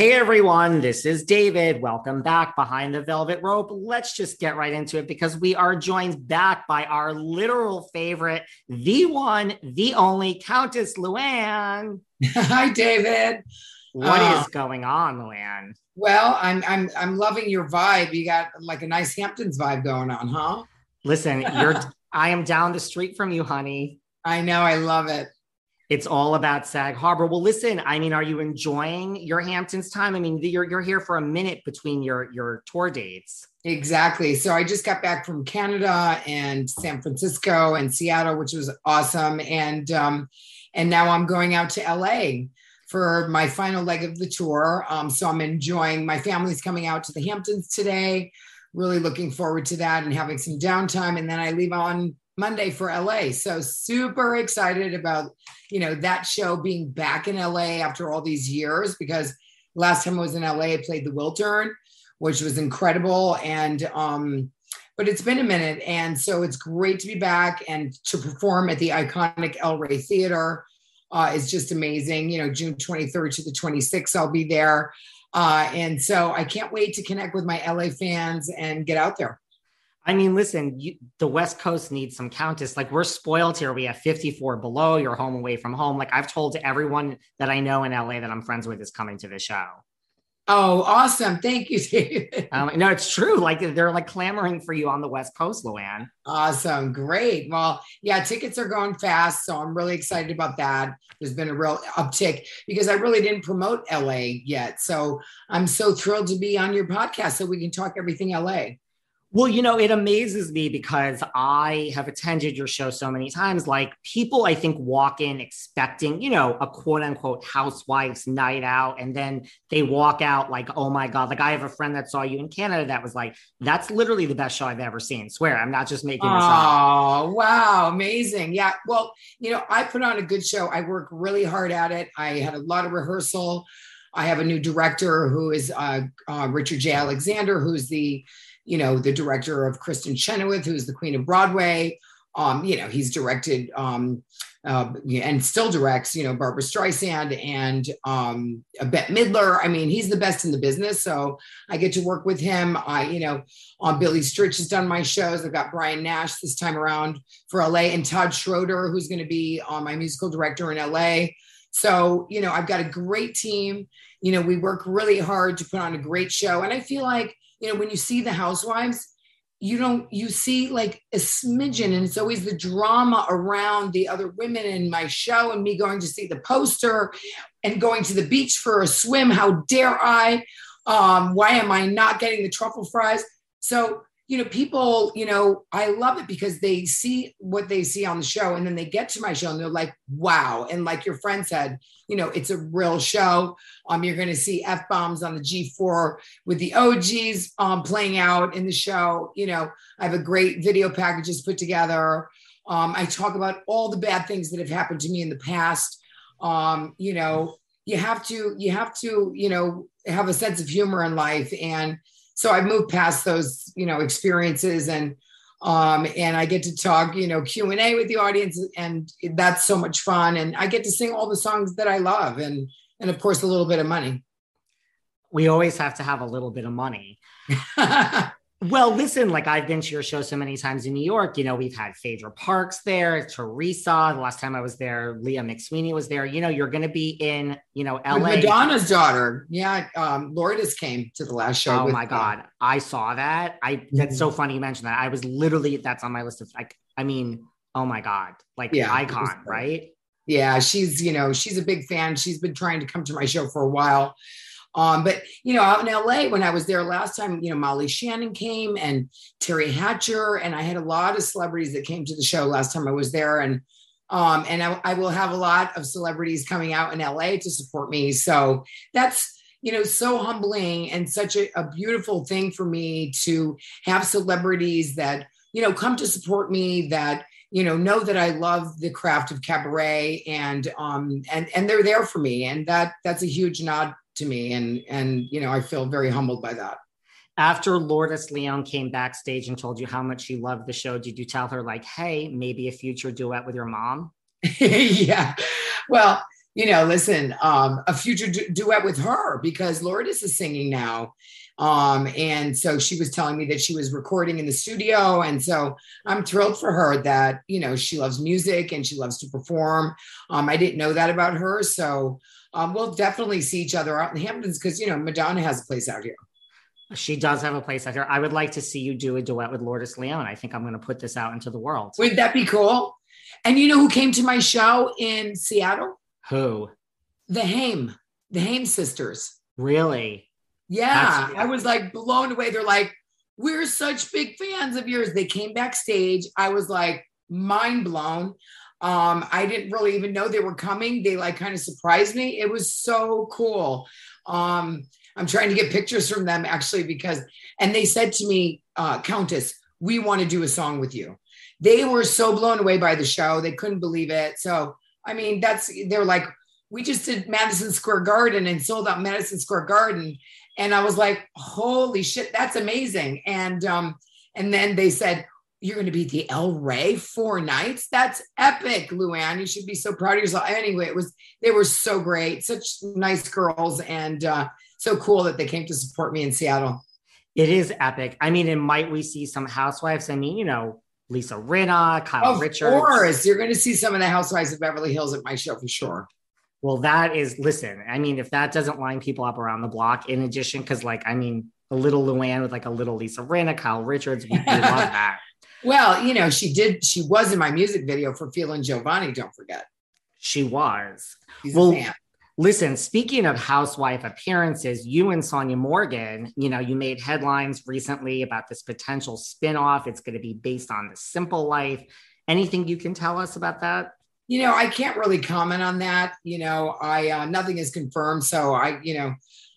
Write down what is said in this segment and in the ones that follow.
Hey everyone, this is David. Welcome back behind the velvet rope. Let's just get right into it because we are joined back by our literal favorite, the one, the only Countess Luann. Hi, David. What is Uh, going on, Luann? Well, I'm I'm I'm loving your vibe. You got like a nice Hamptons vibe going on, huh? Listen, you're I am down the street from you, honey. I know, I love it. It's all about Sag Harbor. Well, listen, I mean, are you enjoying your Hamptons time? I mean, you're you're here for a minute between your your tour dates. Exactly. So I just got back from Canada and San Francisco and Seattle, which was awesome. And um, and now I'm going out to LA for my final leg of the tour. Um, so I'm enjoying my family's coming out to the Hamptons today. Really looking forward to that and having some downtime. And then I leave on Monday for LA. So super excited about, you know, that show being back in LA after all these years because last time I was in LA, I played the Wiltern, which was incredible. And um, but it's been a minute. And so it's great to be back and to perform at the iconic El Rey Theater uh, is just amazing. You know, June 23rd to the 26th, I'll be there. Uh, and so I can't wait to connect with my LA fans and get out there. I mean, listen, you, the West Coast needs some Countess. Like we're spoiled here. We have 54 below. You're home away from home. Like I've told everyone that I know in LA that I'm friends with is coming to the show. Oh, awesome. Thank you, David. Um, no, it's true. Like they're like clamoring for you on the West Coast, Luann. Awesome. Great. Well, yeah, tickets are going fast. So I'm really excited about that. There's been a real uptick because I really didn't promote LA yet. So I'm so thrilled to be on your podcast so we can talk everything LA. Well, you know, it amazes me because I have attended your show so many times. Like people, I think, walk in expecting, you know, a quote unquote housewives night out. And then they walk out like, oh my God. Like I have a friend that saw you in Canada that was like, that's literally the best show I've ever seen. Swear, I'm not just making this up. Oh, wow. Amazing. Yeah. Well, you know, I put on a good show. I work really hard at it. I had a lot of rehearsal. I have a new director who is uh, uh, Richard J. Alexander, who's the, you know, the director of Kristin Chenoweth, who's the Queen of Broadway. Um, you know, he's directed um, uh, and still directs, you know, Barbra Streisand and um, Bette Midler. I mean, he's the best in the business. So I get to work with him. I, you know, um, Billy Stritch has done my shows. I've got Brian Nash this time around for LA and Todd Schroeder, who's going to be uh, my musical director in LA. So, you know, I've got a great team. You know, we work really hard to put on a great show. And I feel like, you know, when you see the housewives, you don't, you see like a smidgen, and it's always the drama around the other women in my show and me going to see the poster and going to the beach for a swim. How dare I? Um, why am I not getting the truffle fries? So, you know, people, you know, I love it because they see what they see on the show and then they get to my show and they're like, wow. And like your friend said, you know, it's a real show. Um, you're going to see F bombs on the G4 with the OGs um, playing out in the show. You know, I have a great video packages put together. Um, I talk about all the bad things that have happened to me in the past. Um, you know, you have to, you have to, you know, have a sense of humor in life. And so I've moved past those, you know, experiences and Um, and I get to talk, you know, Q and A with the audience, and that's so much fun. And I get to sing all the songs that I love, and and of course a little bit of money. We always have to have a little bit of money. Well, listen, like I've been to your show so many times in New York. You know, we've had Phaedra Parks there, Teresa. The last time I was there, Leah McSweeney was there. You know, you're going to be in, you know, LA. With Madonna's daughter. Yeah. Um, Lourdes came to the last show. Oh my God. I saw that. I, that's so funny you mentioned that. I was literally, that's on my list of like, I mean, oh my God, like Yeah, icon, right? Yeah, she's you know she's a big fan. She's been trying to come to my show for a while. Um, but you know, out in LA when I was there last time, you know, Molly Shannon came and Teri Hatcher, and I had a lot of celebrities that came to the show last time I was there, and um, and I, I will have a lot of celebrities coming out in LA to support me. So that's you know so humbling and such a, a beautiful thing for me to have celebrities that you know come to support me that you know know that i love the craft of cabaret and um and and they're there for me and that that's a huge nod to me. And and you know i feel very humbled by that. After Lourdes Leon came backstage and told you how much she loved the show, did you tell her, like, hey, maybe a future duet with your mom? yeah. Well you know listen um a future du- duet with her because lourdes is singing now. Um and so she was telling me that she was recording in the studio. And so i'm thrilled for her that you know she loves music and she loves to perform. Um i didn't know that about her. So um, we'll definitely see each other out in the hamptons because you know madonna has a place out here She does have a place out here. I would like to see you do a duet with Lourdes Leon. I think I'm going to put this out into the world. would that be cool and you know who came to my show in seattle Who? the haim the haim sisters Really? Yeah, That's- I was like blown away. They're like, we're such big fans of yours. They came backstage. I was like mind blown. Um, I didn't really even know they were coming. They like kind of surprised me. It was so cool. Um, I'm trying to get pictures from them actually because, and they said to me, uh, Countess, we want to do a song with you. They were so blown away by the show. They couldn't believe it. So, I mean, that's, they're like, we just did Madison Square Garden and sold out Madison Square Garden. And I was like, holy shit, that's amazing. And um, and then they said, You're gonna be the El Rey four nights? That's epic, Luann. You should be so proud of yourself. Anyway, it was they were so great, such nice girls, and uh, so cool that they came to support me in Seattle. It is epic. I mean, and might we see some housewives? I mean, you know, Lisa Rinna, Kyle Of Richards. Of course, you're gonna see some of the housewives of Beverly Hills at my show for sure. Well, that is, listen, I mean, if that doesn't line people up around the block, in addition, because like, I mean, a little Luann with like a little Lisa Rinna, Kyle Richards, we, we love that. Well, you know, she did, she was in my music video for Feeling Jovani, don't forget. She was. She's Well. Listen, speaking of housewife appearances, you and Sonja Morgan, you know, you made headlines recently about this potential spinoff. It's going to be based on the simple life. Anything you can tell us about that? you know i can't really comment on that you know i uh, nothing is confirmed so i you know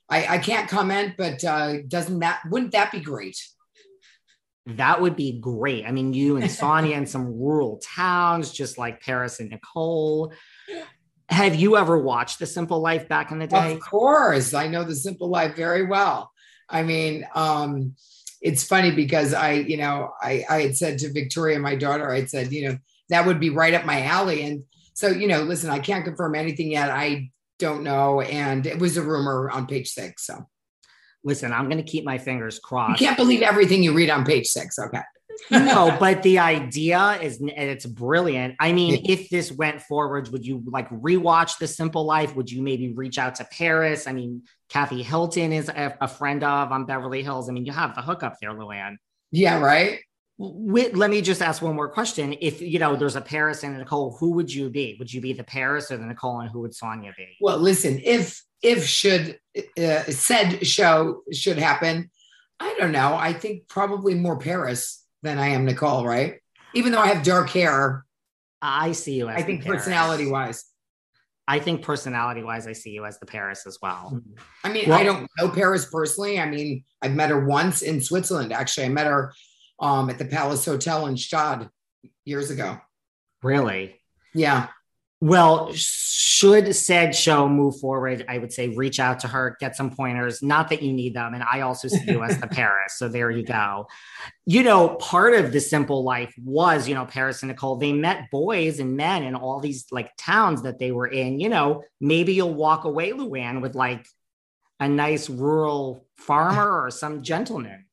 i i can't comment but uh doesn't that wouldn't that be great That would be great. I mean, you and Sonja in some rural towns, just like Paris and Nicole. Have you ever watched The Simple Life back in the day? of course i know the simple life very well i mean um it's funny because i you know i i had said to victoria my daughter I'd said you know that would be right up my alley and so you know listen i can't confirm anything yet i don't know and it was a rumor on page six so Listen, I'm going to keep my fingers crossed. you can't believe everything you read on page six okay no, but the idea is and it's brilliant. I mean, if this went forward, would you like rewatch The Simple Life? Would you maybe reach out to Paris? I mean, Kathy Hilton is a, a friend of on Beverly Hills. I mean, you have the hookup there, Luann. yeah right Wait, let me just ask one more question. If you know there's a Paris and a Nicole, who would you be? Would you be the Paris or the Nicole, and who would Sonja be? Well, listen, if if should uh, said show should happen, I don't know. I think probably more Paris than I am Nicole, right? Even though I have dark hair, I see you as I think personality wise. I think personality wise, I see you as the Paris as well. I mean, Well- I don't know Paris personally. I mean, I've met her once in Switzerland. Actually, I met her um, at the Palace Hotel in Gstaad years ago. Really? Yeah. Well, should said show move forward, I would say reach out to her, get some pointers. Not that you need them. And I also see you as the Paris. So there you go. You know, part of the simple life was, you know, Paris and Nicole, they met boys and men in all these like towns that they were in. You know, maybe you'll walk away, Luann, with like a nice rural farmer or some gentleman.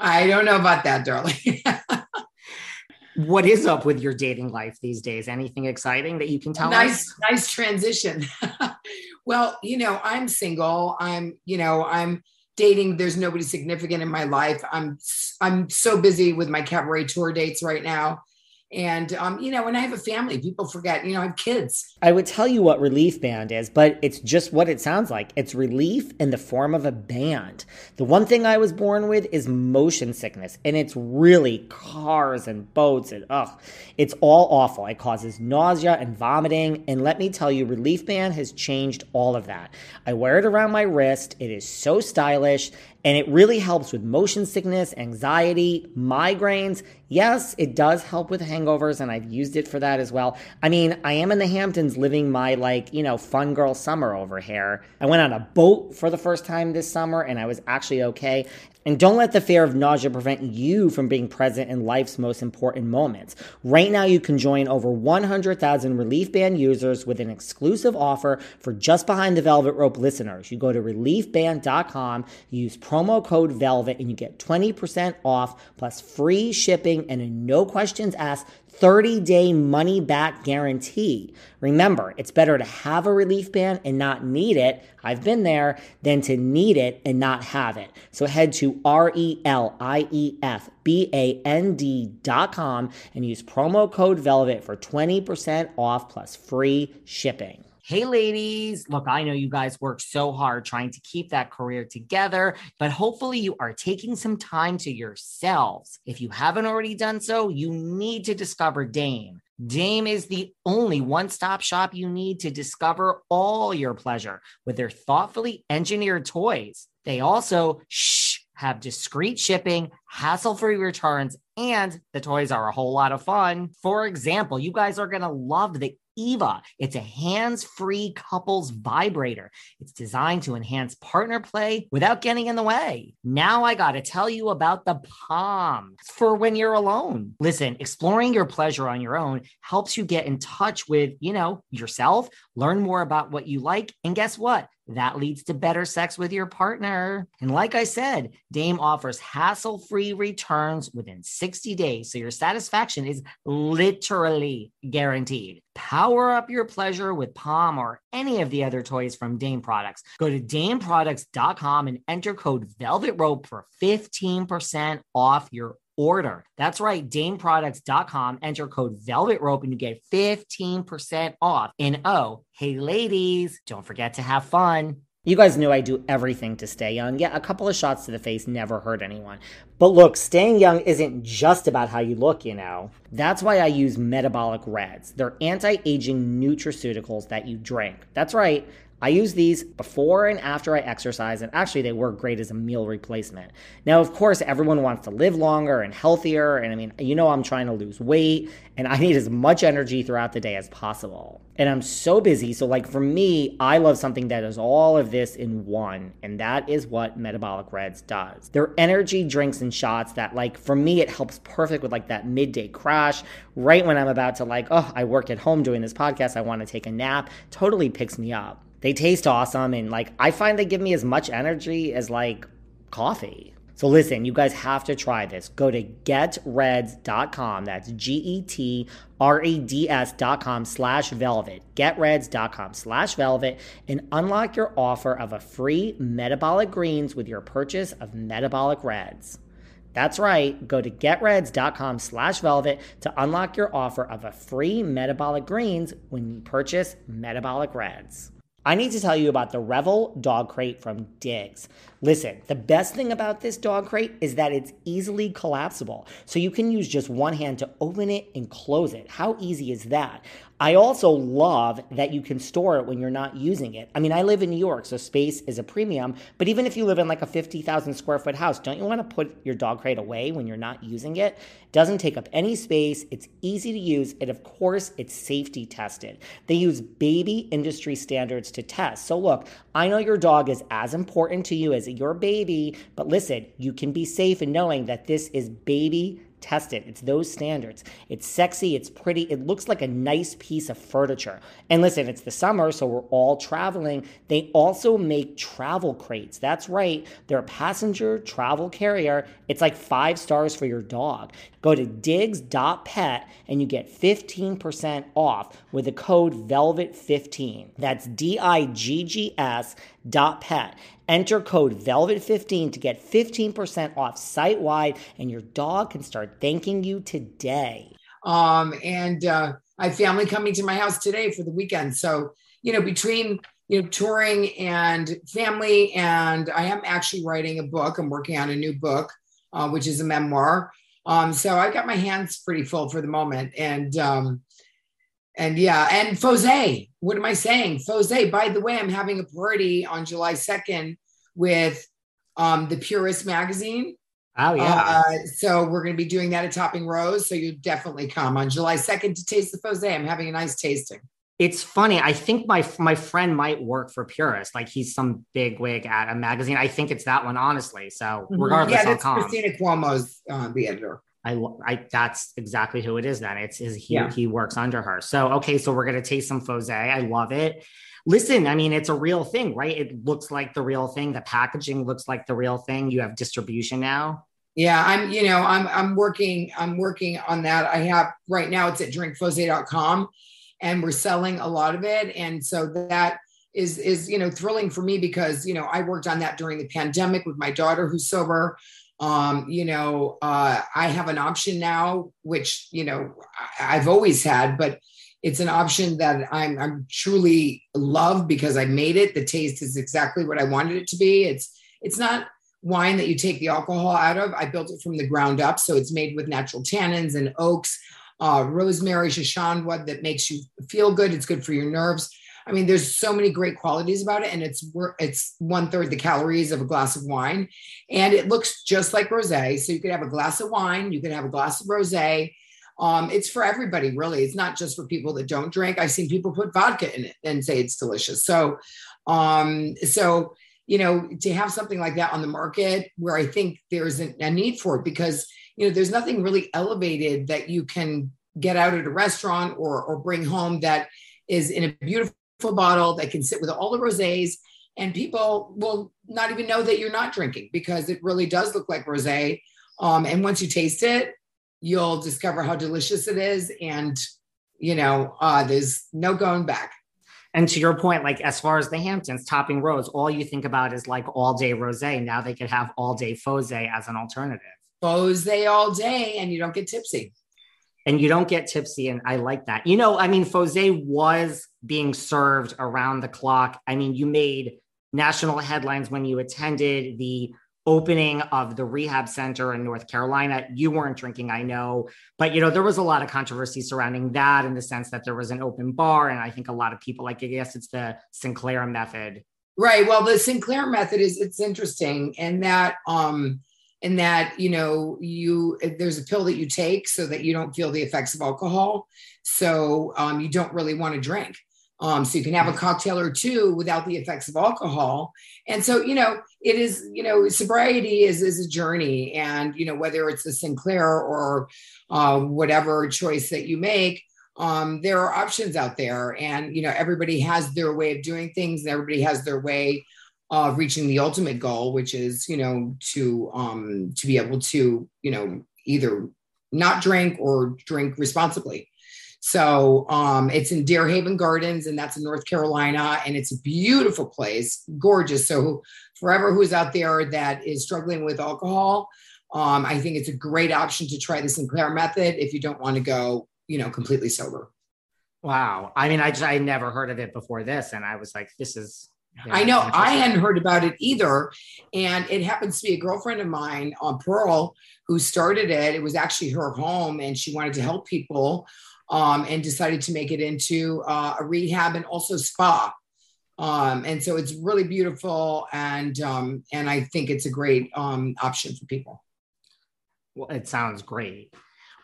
I don't know about that, darling. what is up with your dating life these days? Anything exciting that you can tell nice, us? Nice transition. well, you know, I'm single. I'm, you know, I'm dating. There's nobody significant in my life. I'm I'm so busy with my cabaret tour dates right now. And, um, you know, when I have a family, people forget, you know, I have kids. I would tell you what Relief Band is, but it's just what it sounds like. It's relief in the form of a band. The one thing I was born with is motion sickness, and it's really cars and boats and ugh, it's all awful. It causes nausea and vomiting. And let me tell you, Relief Band has changed all of that. I wear it around my wrist. It is so stylish and it really helps with motion sickness, anxiety, migraines. Yes, it does help with hangovers, and I've used it for that as well. I mean, I am in the Hamptons living my, like, you know, fun girl summer over here. I went on a boat for the first time this summer, and I was actually okay. And don't let the fear of nausea prevent you from being present in life's most important moments. Right now, you can join over 100,000 Relief Band users with an exclusive offer for Just Behind the Velvet Rope listeners. You go to reliefband.com, use promo code VELVET, and you get 20% off plus free shipping and a no questions asked 30 day money back guarantee. Remember, it's better to have a relief band and not need it. I've been there than to need it and not have it. So head to R E L I E F B A N D dot com and use promo code VELVET for 20% off plus free shipping. Hey, ladies. Look, I know you guys work so hard trying to keep that career together, but hopefully you are taking some time to yourselves. If you haven't already done so, you need to discover Dame. Dame is the only one stop shop you need to discover all your pleasure with their thoughtfully engineered toys. They also, shh, have discreet shipping, hassle free returns, and the toys are a whole lot of fun. For example, you guys are going to love the Eva. It's a hands free couples vibrator. It's designed to enhance partner play without getting in the way. Now I got to tell you about the Palm for when you're alone. Listen, exploring your pleasure on your own helps you get in touch with, you know, yourself, learn more about what you like. And guess what? That leads to better sex with your partner. And like I said, Dame offers hassle free returns within 60 days. So your satisfaction is literally guaranteed. Power up your pleasure with Palm or any of the other toys from Dame Products. Go to dameproducts.com and enter code Velvet Rope for 15% off your order. That's right, dameproducts.com. Enter code Velvet Rope and you get 15% off. And oh, hey, ladies, don't forget to have fun. You guys know I do everything to stay young. Yeah, a couple of shots to the face never hurt anyone. But look, staying young isn't just about how you look, you know. That's why I use metabolic reds. They're anti aging nutraceuticals that you drink. That's right. I use these before and after I exercise, and actually, they work great as a meal replacement. Now, of course, everyone wants to live longer and healthier, and I mean, you know, I'm trying to lose weight, and I need as much energy throughout the day as possible. And I'm so busy, so like for me, I love something that is all of this in one, and that is what Metabolic Reds does. They're energy drinks and shots that, like, for me, it helps perfect with like that midday crash, right when I'm about to, like, oh, I work at home doing this podcast, I want to take a nap, totally picks me up. They taste awesome and like I find they give me as much energy as like coffee. So listen, you guys have to try this. Go to getreds.com. That's G E T R E D S.com slash velvet. Getreds.com slash velvet and unlock your offer of a free metabolic greens with your purchase of metabolic reds. That's right. Go to getreds.com slash velvet to unlock your offer of a free metabolic greens when you purchase metabolic reds. I need to tell you about the Revel dog crate from Diggs. Listen, the best thing about this dog crate is that it's easily collapsible. So you can use just one hand to open it and close it. How easy is that? I also love that you can store it when you're not using it. I mean, I live in New York, so space is a premium. But even if you live in like a 50,000 square foot house, don't you want to put your dog crate away when you're not using it? Doesn't take up any space. It's easy to use. And of course, it's safety tested. They use baby industry standards to test. So look, I know your dog is as important to you as your baby, but listen, you can be safe in knowing that this is baby Test it. It's those standards. It's sexy, it's pretty, it looks like a nice piece of furniture. And listen, it's the summer, so we're all traveling. They also make travel crates. That's right, they're a passenger travel carrier. It's like five stars for your dog. Go to diggs.pet and you get 15% off with the code VELVET15. That's D I G G S dot pet. Enter code VELVET15 to get 15% off site wide, and your dog can start thanking you today. Um, and uh, I have family coming to my house today for the weekend. So, you know, between you know touring and family, and I am actually writing a book. I'm working on a new book, uh, which is a memoir. Um, so I've got my hands pretty full for the moment, and um, and yeah, and Fose. What am I saying? Fose. By the way, I'm having a party on July 2nd with um, the Purist magazine. Oh yeah. Uh, so we're going to be doing that at Topping Rose. So you definitely come on July 2nd to taste the Fose. I'm having a nice tasting. It's funny. I think my my friend might work for Purist. Like he's some big wig at a magazine. I think it's that one, honestly. So mm-hmm. regardless, yeah, that's Cristina Cuomo's uh, the editor. I, I that's exactly who it is. Then it's his he yeah. he works under her. So okay, so we're gonna taste some Fose. I love it. Listen, I mean, it's a real thing, right? It looks like the real thing. The packaging looks like the real thing. You have distribution now. Yeah, I'm, you know, I'm I'm working, I'm working on that. I have right now it's at drinkfose.com and we're selling a lot of it. And so that is is you know thrilling for me because you know I worked on that during the pandemic with my daughter who's sober. Um, you know, uh, I have an option now, which you know I've always had, but it's an option that I'm, I'm truly love because I made it. The taste is exactly what I wanted it to be. It's it's not wine that you take the alcohol out of. I built it from the ground up, so it's made with natural tannins and oaks, uh, rosemary, wood that makes you feel good. It's good for your nerves. I mean, there's so many great qualities about it, and it's it's one third the calories of a glass of wine, and it looks just like rosé. So you could have a glass of wine, you could have a glass of rosé, um, it's for everybody, really. It's not just for people that don't drink. I've seen people put vodka in it and say it's delicious. So, um, so you know, to have something like that on the market, where I think there's a, a need for it, because you know, there's nothing really elevated that you can get out at a restaurant or or bring home that is in a beautiful bottle that can sit with all the rosés and people will not even know that you're not drinking because it really does look like rosé um, and once you taste it you'll discover how delicious it is. And, you know, uh, there's no going back. And to your point, like as far as the Hamptons topping rose, all you think about is like all day rose. Now they could have all day fose as an alternative. Fose all day, and you don't get tipsy. And you don't get tipsy, and I like that. You know, I mean, fose was being served around the clock. I mean, you made national headlines when you attended the opening of the rehab center in North Carolina. You weren't drinking, I know, but you know, there was a lot of controversy surrounding that in the sense that there was an open bar. And I think a lot of people like, I guess it's the Sinclair method. Right. Well, the Sinclair method is it's interesting and that um in that you know you there's a pill that you take so that you don't feel the effects of alcohol so um, you don't really want to drink um, so you can have a cocktail or two without the effects of alcohol. And so, you know, it is, you know, sobriety is, is a journey. And, you know, whether it's the Sinclair or uh, whatever choice that you make, um, there are options out there. And, you know, everybody has their way of doing things. And everybody has their way of reaching the ultimate goal, which is, you know, to, um, to be able to, you know, either not drink or drink responsibly. So um, it's in Deer Haven Gardens, and that's in North Carolina, and it's a beautiful place, gorgeous. So forever who's out there that is struggling with alcohol, um, I think it's a great option to try the Sinclair method if you don't want to go, you know, completely sober. Wow. I mean, I just I never heard of it before this, and I was like, this is. I know I hadn't heard about it either. And it happens to be a girlfriend of mine on Pearl who started it. It was actually her home and she wanted to help people um, and decided to make it into uh, a rehab and also spa. Um, and so it's really beautiful, and um, and I think it's a great um, option for people. Well, it sounds great.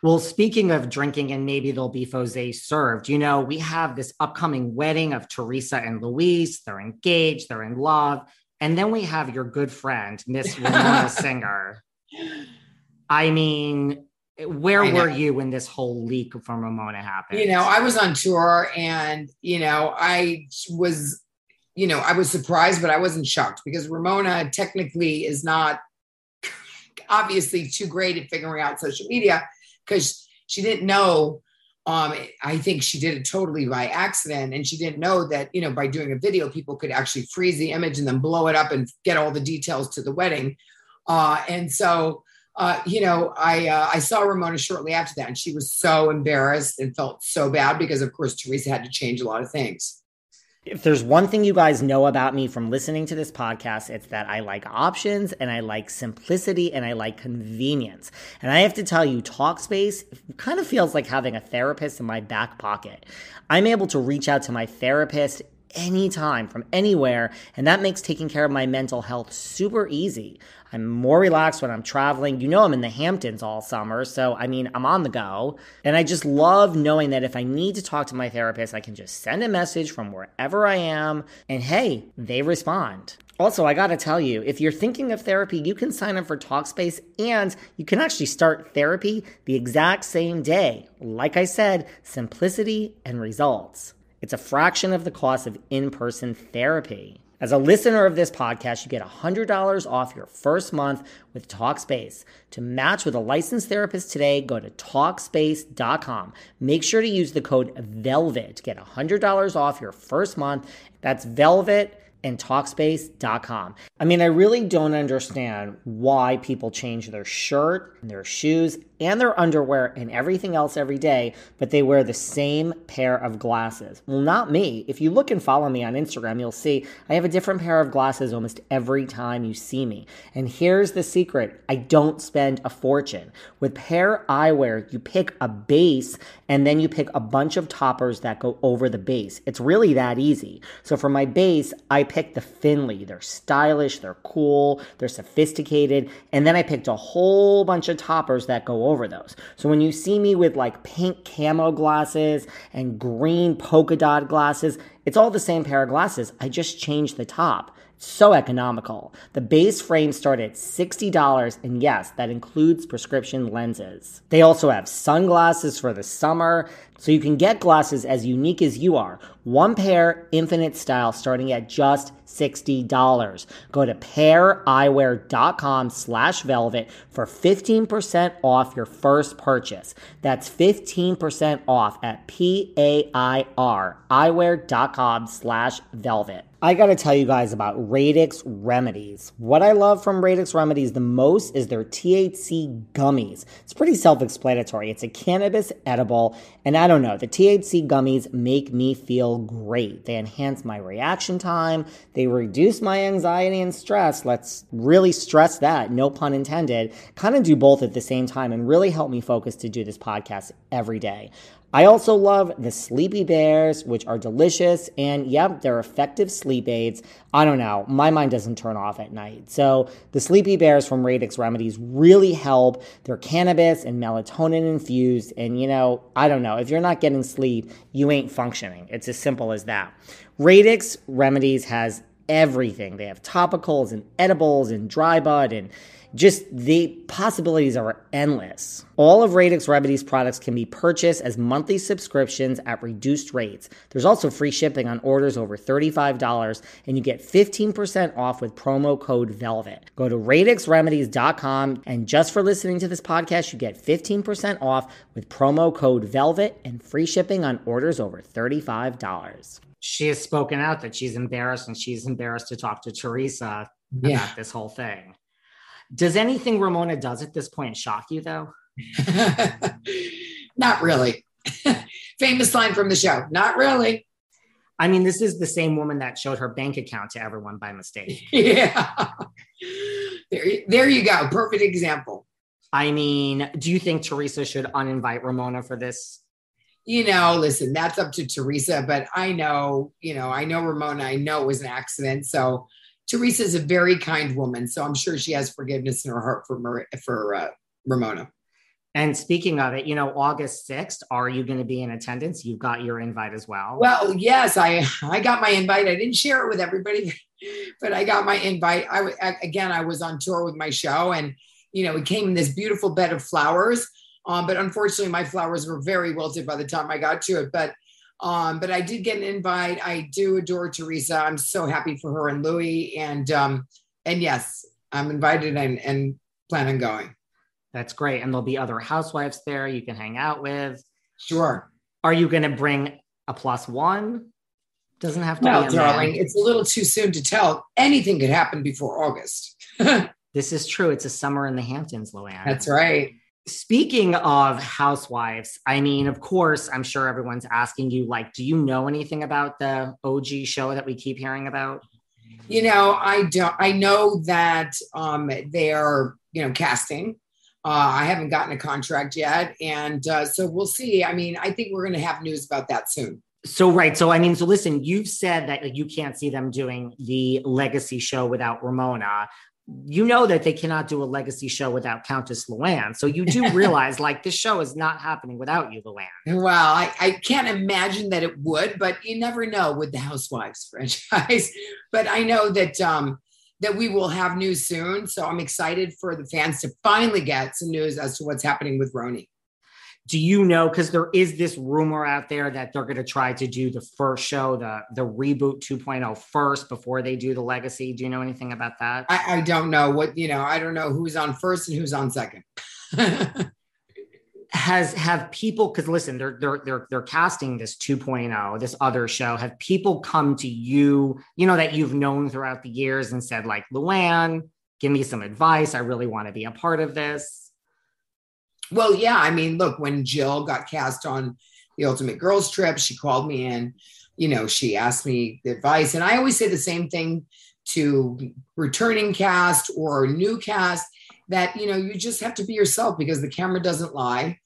Well, speaking of drinking and maybe there'll be Fosé served, you know, we have this upcoming wedding of Teresa and Luis. They're engaged, they're in love. And then we have your good friend, Miss Ramona Singer. I mean, where were you when this whole leak from Ramona happened? You know, I was on tour and, you know, I was, you know, I was surprised, but I wasn't shocked because Ramona technically is not obviously too great at figuring out social media because she didn't know um, I think she did it totally by accident. And she didn't know that, you know, by doing a video, people could actually freeze the image and then blow it up and get all the details to the wedding. Uh, and so, uh, you know, I uh, I saw Ramona shortly after that, and she was so embarrassed and felt so bad because, of course, Teresa had to change a lot of things. If there's one thing you guys know about me from listening to this podcast, it's that I like options and I like simplicity and I like convenience. And I have to tell you, Talkspace kind of feels like having a therapist in my back pocket. I'm able to reach out to my therapist anytime from anywhere, and that makes taking care of my mental health super easy. I'm more relaxed when I'm traveling. You know, I'm in the Hamptons all summer. So, I mean, I'm on the go. And I just love knowing that if I need to talk to my therapist, I can just send a message from wherever I am. And hey, they respond. Also, I gotta tell you, if you're thinking of therapy, you can sign up for Talkspace and you can actually start therapy the exact same day. Like I said, simplicity and results. It's a fraction of the cost of in person therapy. As a listener of this podcast, you get $100 off your first month with Talkspace. To match with a licensed therapist today, go to Talkspace.com. Make sure to use the code VELVET to get $100 off your first month. That's VELVET and Talkspace.com. I mean, I really don't understand why people change their shirt, and their shoes, and their underwear and everything else every day, but they wear the same pair of glasses. Well, not me. If you look and follow me on Instagram, you'll see I have a different pair of glasses almost every time you see me. And here's the secret I don't spend a fortune. With pair eyewear, you pick a base and then you pick a bunch of toppers that go over the base. It's really that easy. So for my base, I picked the Finley. They're stylish, they're cool, they're sophisticated. And then I picked a whole bunch of toppers that go over those. So when you see me with like pink camo glasses and green polka dot glasses, it's all the same pair of glasses. I just changed the top. So economical. The base frames start at $60, and yes, that includes prescription lenses. They also have sunglasses for the summer, so you can get glasses as unique as you are. One pair, infinite style, starting at just $60. Go to paireyewear.com slash velvet for 15% off your first purchase. That's 15% off at P-A-I-R eyewear.com slash velvet. I got to tell you guys about Radix Remedies. What I love from Radix Remedies the most is their THC gummies. It's pretty self explanatory. It's a cannabis edible, and I don't know, the THC gummies make me feel great. They enhance my reaction time, they reduce my anxiety and stress. Let's really stress that, no pun intended. Kind of do both at the same time and really help me focus to do this podcast every day. I also love the Sleepy Bears, which are delicious and yep, they're effective sleep aids. I don't know, my mind doesn't turn off at night. So the Sleepy Bears from Radix Remedies really help. They're cannabis and melatonin infused. And you know, I don't know, if you're not getting sleep, you ain't functioning. It's as simple as that. Radix Remedies has everything. They have topicals and edibles and dry bud and just the possibilities are endless. All of Radix Remedies products can be purchased as monthly subscriptions at reduced rates. There's also free shipping on orders over $35, and you get 15% off with promo code VELVET. Go to radixremedies.com, and just for listening to this podcast, you get 15% off with promo code VELVET and free shipping on orders over $35. She has spoken out that she's embarrassed and she's embarrassed to talk to Teresa yeah. about this whole thing. Does anything Ramona does at this point shock you though? Not really. Famous line from the show. Not really. I mean, this is the same woman that showed her bank account to everyone by mistake. yeah. There, there you go. Perfect example. I mean, do you think Teresa should uninvite Ramona for this? you know, listen, that's up to Teresa, but I know, you know, I know Ramona, I know it was an accident. So Teresa's a very kind woman. So I'm sure she has forgiveness in her heart for, Mar- for uh, Ramona. And speaking of it, you know, August 6th, are you going to be in attendance? You've got your invite as well. Well, yes, I I got my invite. I didn't share it with everybody, but I got my invite. I again, I was on tour with my show and you know, it came in this beautiful bed of flowers. Um, but unfortunately, my flowers were very wilted by the time I got to it. But um, but I did get an invite. I do adore Teresa. I'm so happy for her and Louis. And um, and yes, I'm invited and, and plan on going. That's great. And there'll be other housewives there you can hang out with. Sure. Are you going to bring a plus one? Doesn't have to well, be. darling, man. it's a little too soon to tell. Anything could happen before August. this is true. It's a summer in the Hamptons, Luann. That's right. Speaking of housewives, I mean, of course, I'm sure everyone's asking you, like, do you know anything about the OG show that we keep hearing about? You know, I don't. I know that um, they are, you know, casting uh, I haven't gotten a contract yet. And uh, so we'll see. I mean, I think we're going to have news about that soon. So, right. So, I mean, so listen, you've said that you can't see them doing the legacy show without Ramona. You know that they cannot do a legacy show without Countess Luann. So you do realize like this show is not happening without you, Luann. Well, I, I can't imagine that it would, but you never know with the Housewives franchise. but I know that um, that we will have news soon. So I'm excited for the fans to finally get some news as to what's happening with RHONY. Do you know? Because there is this rumor out there that they're going to try to do the first show, the the reboot 2.0 first before they do the legacy. Do you know anything about that? I, I don't know what you know. I don't know who's on first and who's on second. has have people because listen they're they're they're they're casting this 2.0 this other show have people come to you you know that you've known throughout the years and said like luann give me some advice i really want to be a part of this well yeah i mean look when jill got cast on the ultimate girls trip she called me in you know she asked me the advice and i always say the same thing to returning cast or new cast that you know you just have to be yourself because the camera doesn't lie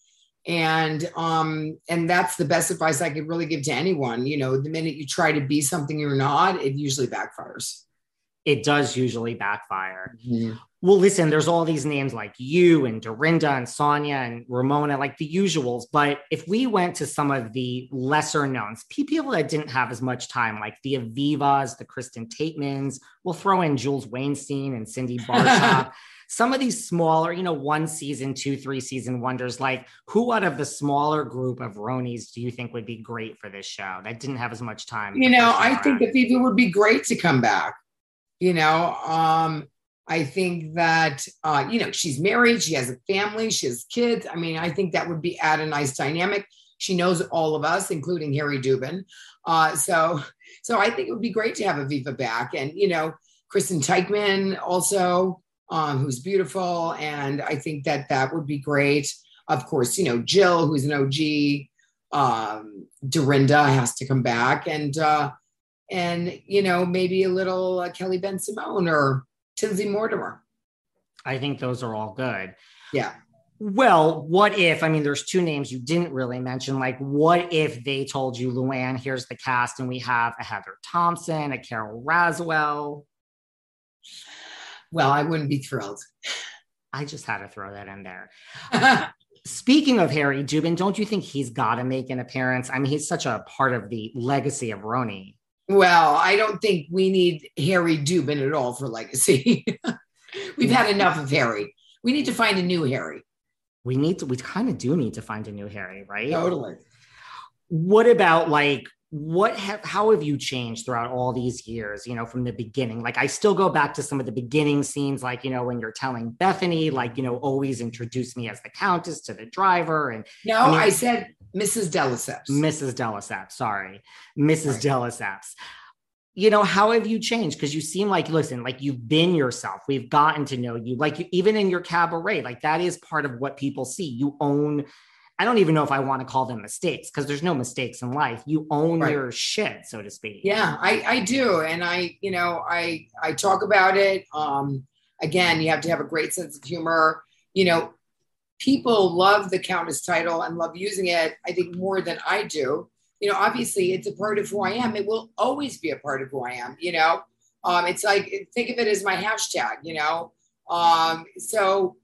and um and that's the best advice i could really give to anyone you know the minute you try to be something you're not it usually backfires it does usually backfire mm-hmm. well listen there's all these names like you and dorinda and sonja and ramona like the usuals but if we went to some of the lesser knowns people that didn't have as much time like the avivas the kristen taekmans we'll throw in jules wainstein and cindy barshop some of these smaller, you know, one season, two, three season wonders, like who out of the smaller group of RHONYs do you think would be great for this show that didn't have as much time? You know, I think Aviva would be great to come back. You know, um, I think that uh, you know she's married, she has a family, she has kids. I mean, I think that would be add a nice dynamic. She knows all of us, including Harry Dubin. Uh, so, so I think it would be great to have Aviva back, and you know, Kristen Taekman also um, who's beautiful. And I think that that would be great. Of course, you know, Jill, who's an OG, um, Dorinda has to come back. And, uh, and you know, maybe a little uh, Kelly Bensimon or Tinsley Mortimer. I think those are all good. Yeah. Well, what if? I mean, there's two names you didn't really mention. Like, what if they told you, Luann, here's the cast, and we have a Heather Thomson, a Carole Radziwill? well, I wouldn't be thrilled. I just had to throw that in there. Speaking of Harry Dubin, don't you think he's got to make an appearance? I mean, he's such a part of the legacy of RHONY. Well, I don't think we need Harry Dubin at all for legacy. We've had enough of Harry. We need to find a new Harry. We need to, we kind of do need to find a new Harry, right? Totally. What about like what have how have you changed throughout all these years you know from the beginning? Like i still go back to some of the beginning scenes like you know when you're telling bethenny like you know always introduce me as the countess to the driver and no I, mean, I said mrs de mrs de sorry. Mrs right. you know how have you changed? Because you seem like listen like you've been yourself. We've gotten to know you. Like even in your cabaret like that is part of what people see. You own I don't even know if I want to call them mistakes because there's no mistakes in life. You own right. your shit, so to speak. Yeah, I, I do. And I, you know, I I talk about it. Um, again, you have to have a great sense of humor. You know, people love the Countess title and love using it, I think, more than I do. You know, obviously, it's a part of who I am. It will always be a part of who I am, you know. Um, it's like, think of it as my hashtag, you know. Um, so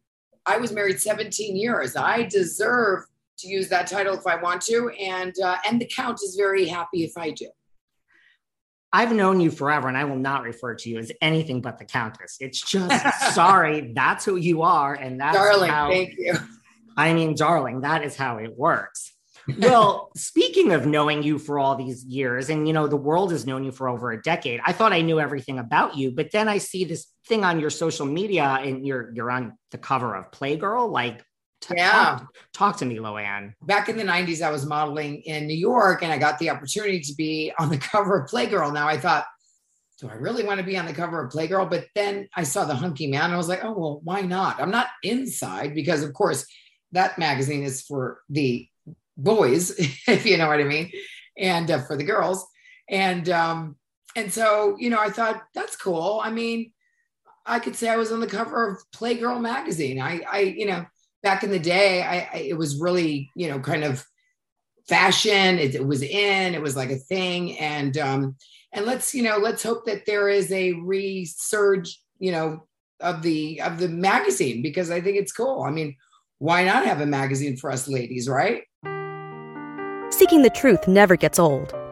I was married 17 years. I deserve to use that title if I want to. And, uh, and the Count is very happy if I do. I've known you forever and I will not refer to you as anything but the Countess. It's just sorry, that's who you are. And that's darling, how, thank you. I mean, darling, that is how it works. well, speaking of knowing you for all these years, and you know, the world has known you for over a decade. I thought I knew everything about you, but then I see this thing on your social media and you're you're on the cover of Playgirl. Like T- Yeah. Talk, talk to me, Luann. Back in the 90s, I was modeling in New York and I got the opportunity to be on the cover of Playgirl. Now I thought, do I really want to be on the cover of Playgirl? But then I saw the hunky man and I was like, oh, well, why not? I'm not inside because, of course, that magazine is for the boys, if you know what I mean, and uh, for the girls. And um, and so, you know, I thought that's cool. I mean, I could say I was on the cover of Playgirl magazine. I, I, you know, back in the day, I, I it was really, you know, kind of fashion. It, it was in. It was like a thing. And um, and let's, you know, let's hope that there is a resurge, you know, of the of the magazine because I think it's cool. I mean, why not have a magazine for us ladies, right? Seeking the truth never gets old.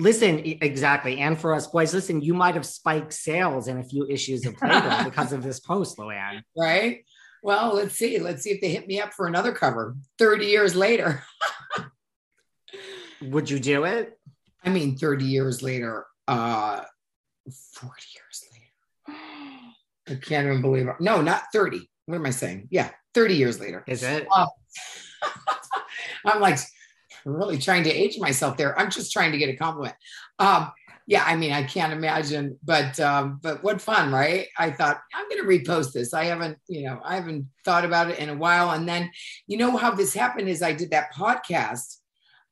Listen exactly? And for us boys, listen, you might have spiked sales in a few issues of playboy because of this post, Luann. right? Well, let's see. Let's see if they hit me up for another cover 30 years later. Would you do it? I mean, 30 years later, uh 40 years later. I can't even believe it. No, not 30. What am I saying? Yeah, 30 years later. Is it? I'm like really trying to age myself there. I'm just trying to get a compliment. Um, yeah, I mean, I can't imagine, but um, but what fun, right? I thought I'm going to repost this. I haven't, you know, I haven't thought about it in a while. And then, you know, how this happened is I did that podcast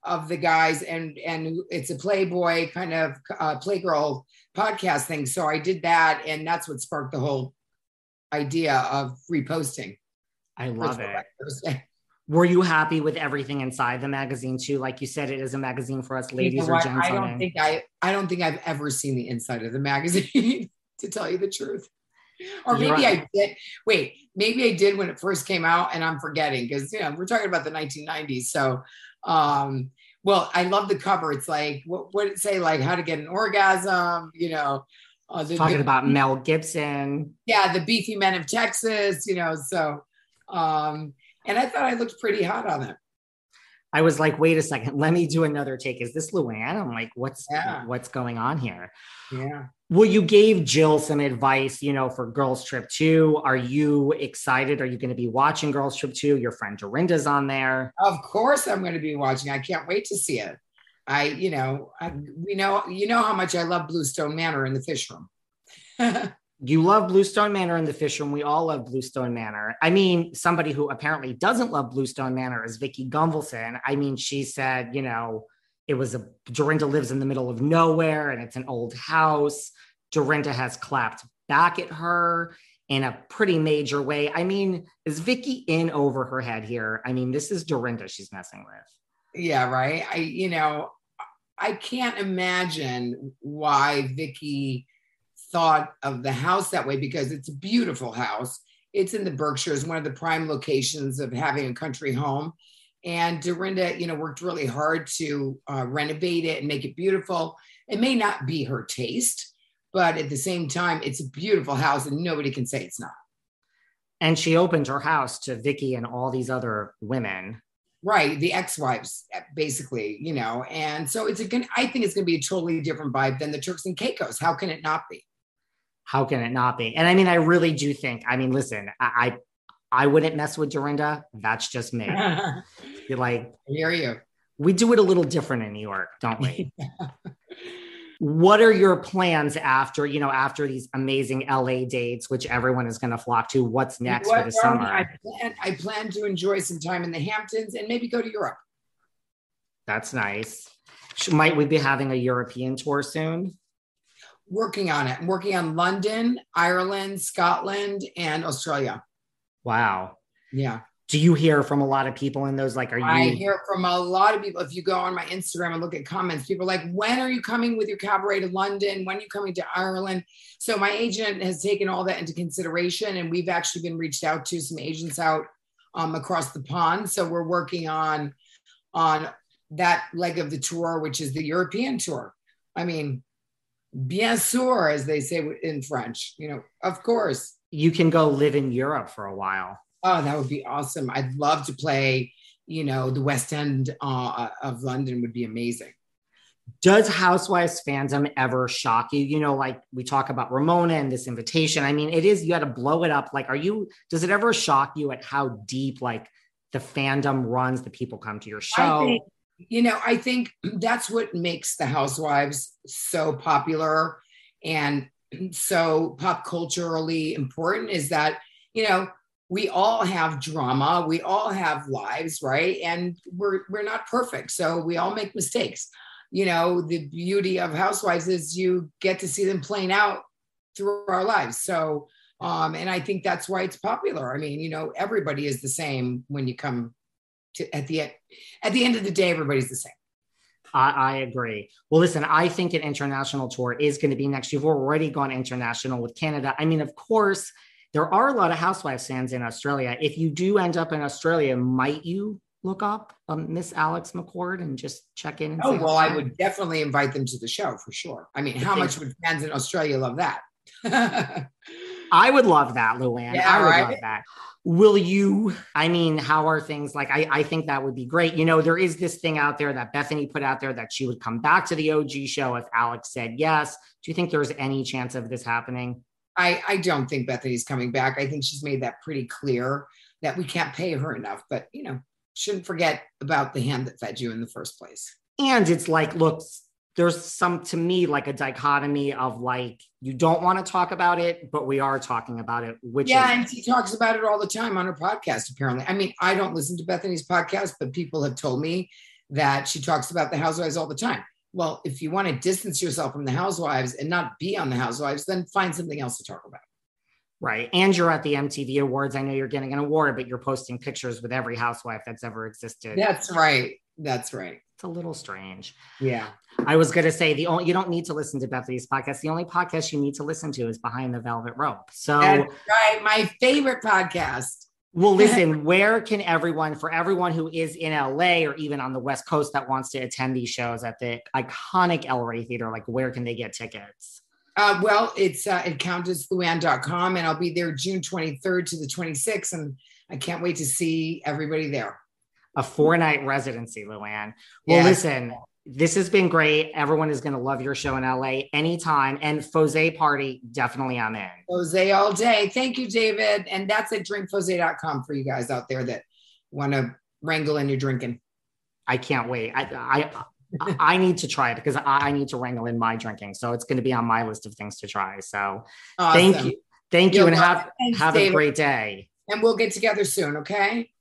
of the guys, and and it's a Playboy kind of uh, Playgirl podcast thing. So I did that, and that's what sparked the whole idea of reposting. I love First of all, it. Were you happy with everything inside the magazine too? Like you said, it is a magazine for us You ladies know or gentlemen. I don't think I I don't think I've ever seen the inside of the magazine, to tell you the truth. Or You're maybe right. I did. Wait, maybe I did when it first came out, and I'm forgetting because you know we're talking about the 1990s. So, um, well, I love the cover. It's like what did it say? Like how to get an orgasm. You know, uh, the, Talking the- about Mel Gibson. yeah, the beefy men of Texas. You know, so um, and I thought I looked pretty hot on it. I was like, wait a second, let me do another take. Is this Luann? I'm like, what's Yeah. what's going on here? Yeah. Well, you gave Jill some advice, you know, for Girls Trip 2. Are you excited? Are you going to be watching Girls Trip 2? Your friend Dorinda's on there. Of course, I'm going to be watching. I can't wait to see it. I, you know, I, we know, you know how much I love Blue Stone Manor in the fish room. You love Blue Stone Manor and the Fish Room. We all love Blue Stone Manor. I mean, somebody who apparently doesn't love Blue Stone Manor is Vicki Gunvalson. I mean, she said, you know, it was a Dorinda lives in the middle of nowhere and it's an old house. Dorinda has clapped back at her in a pretty major way. I mean, is Vicki in over her head here? I mean, this is Dorinda she's messing with. yeah, right. I, you know, I can't imagine why Vicki thought of the house that way because it's a beautiful house. It's in the Berkshires, one of the prime locations of having a country home. And Dorinda, you know, worked really hard to uh, renovate it and make it beautiful. It may not be her taste, but at the same time, it's a beautiful house and nobody can say it's not. And she opened her house to Vicki and all these other women. Right, the ex-wives, basically, you know, and so it's a good. I think it's going to be a totally different vibe than the Turks and Caicos. How can it not be? How can it not be? And I mean, I really do think, I mean, listen, I, I wouldn't mess with Dorinda. That's just me. You're like, hear you. we do it a little different in New York, don't we? what are your plans after, you know, after these amazing LA dates, which everyone is going to flock to? What's next What, for the summer? I plan, I plan to enjoy some time in the Hamptons and maybe go to Europe. That's nice. Might we be having a European tour soon? Working on it. I'm working on London, Ireland, Scotland, and Australia. Wow. Yeah. Do you hear from a lot of people in those? Like, are you? I hear from a lot of people. If you go on my Instagram and look at comments, people are like, when are you coming with your cabaret to London? When are you coming to Ireland? So my agent has taken all that into consideration, and we've actually been reached out to some agents out um, across the pond. So we're working on on that leg of the tour, which is the European tour. I mean, bien sûr, as they say in French. You know, of course. you can go live in Europe for a while. Oh, that would be awesome. I'd love to play, you know, the West End uh, of London would be amazing. Does Housewives fandom ever shock you? You know, like we talk about Ramona and this invitation. I mean, it is, you got to blow it up. Like, are you, does it ever shock you at how deep, like, the fandom runs, the people come to your I show? You know, I think that's what makes the Housewives so popular and so pop culturally important is that, you know, we all have drama, we all have lives, right? And we're we're not perfect. So we all make mistakes. You know, the beauty of Housewives is you get to see them playing out through our lives. So um, and I think that's why it's popular. I mean, you know, everybody is the same when you come to at the end at the end of the day, everybody's the same. I, I agree. Well, listen, I think an international tour is going to be next. You've already gone international with Canada. I mean, of course, there are a lot of Housewives fans in Australia. If you do end up in Australia, might you look up um, Miss Alex McCord and just check in? And Oh well. I would definitely invite them to the show for sure. I mean, how much would fans in Australia love that? I would love that, Luann. Yeah, I would right? love that. Will you? I mean, how are things like? I, I think that would be great. You know, there is this thing out there that Bethenny put out there that she would come back to the OG show if Alex said yes. Do you think there's any chance of this happening? I, I don't think Bethenny's coming back. I think she's made that pretty clear that we can't pay her enough. But you know, shouldn't forget about the hand that fed you in the first place. And it's like, look, there's some to me like a dichotomy of like you don't want to talk about it, but we are talking about it, which Yeah, is and she talks about it all the time on her podcast. Apparently, I mean, I don't listen to Bethenny's podcast, but people have told me that she talks about the Housewives all the time. Well, if you want to distance yourself from the Housewives and not be on the Housewives, then find something else to talk about. right. And you're at the MTV Awards. I know you're getting an award, but you're posting pictures with every housewife that's ever existed. That's right. That's right. It's a little strange. Yeah. I was going to say the only you don't need to listen to Bethenny's podcast. The only podcast you need to listen to is Behind the Velvet Rope. So, That's right. My favorite podcast. well, listen, where can everyone, for everyone who is in LA or even on the West Coast that wants to attend these shows at the iconic El Rey Theater, like where can they get tickets? Uh, well, it's uh, at countessluann.com, and I'll be there June 23rd to the 26th. And I can't wait to see everybody there. A four night residency, Luann. Well, listen, this has been great. Everyone is going to love your show in LA anytime. And Fose Party, definitely I'm in. Jose all day. Thank you, David. And that's at drinkjose.com for you guys out there that want to wrangle in your drinking. I can't wait. I I I- need to try it because I, need to wrangle in my drinking. So it's going to be on my list of things to try. So thank you. Thank you You're and have. Thanks, have a great day. And we'll get together soon, okay?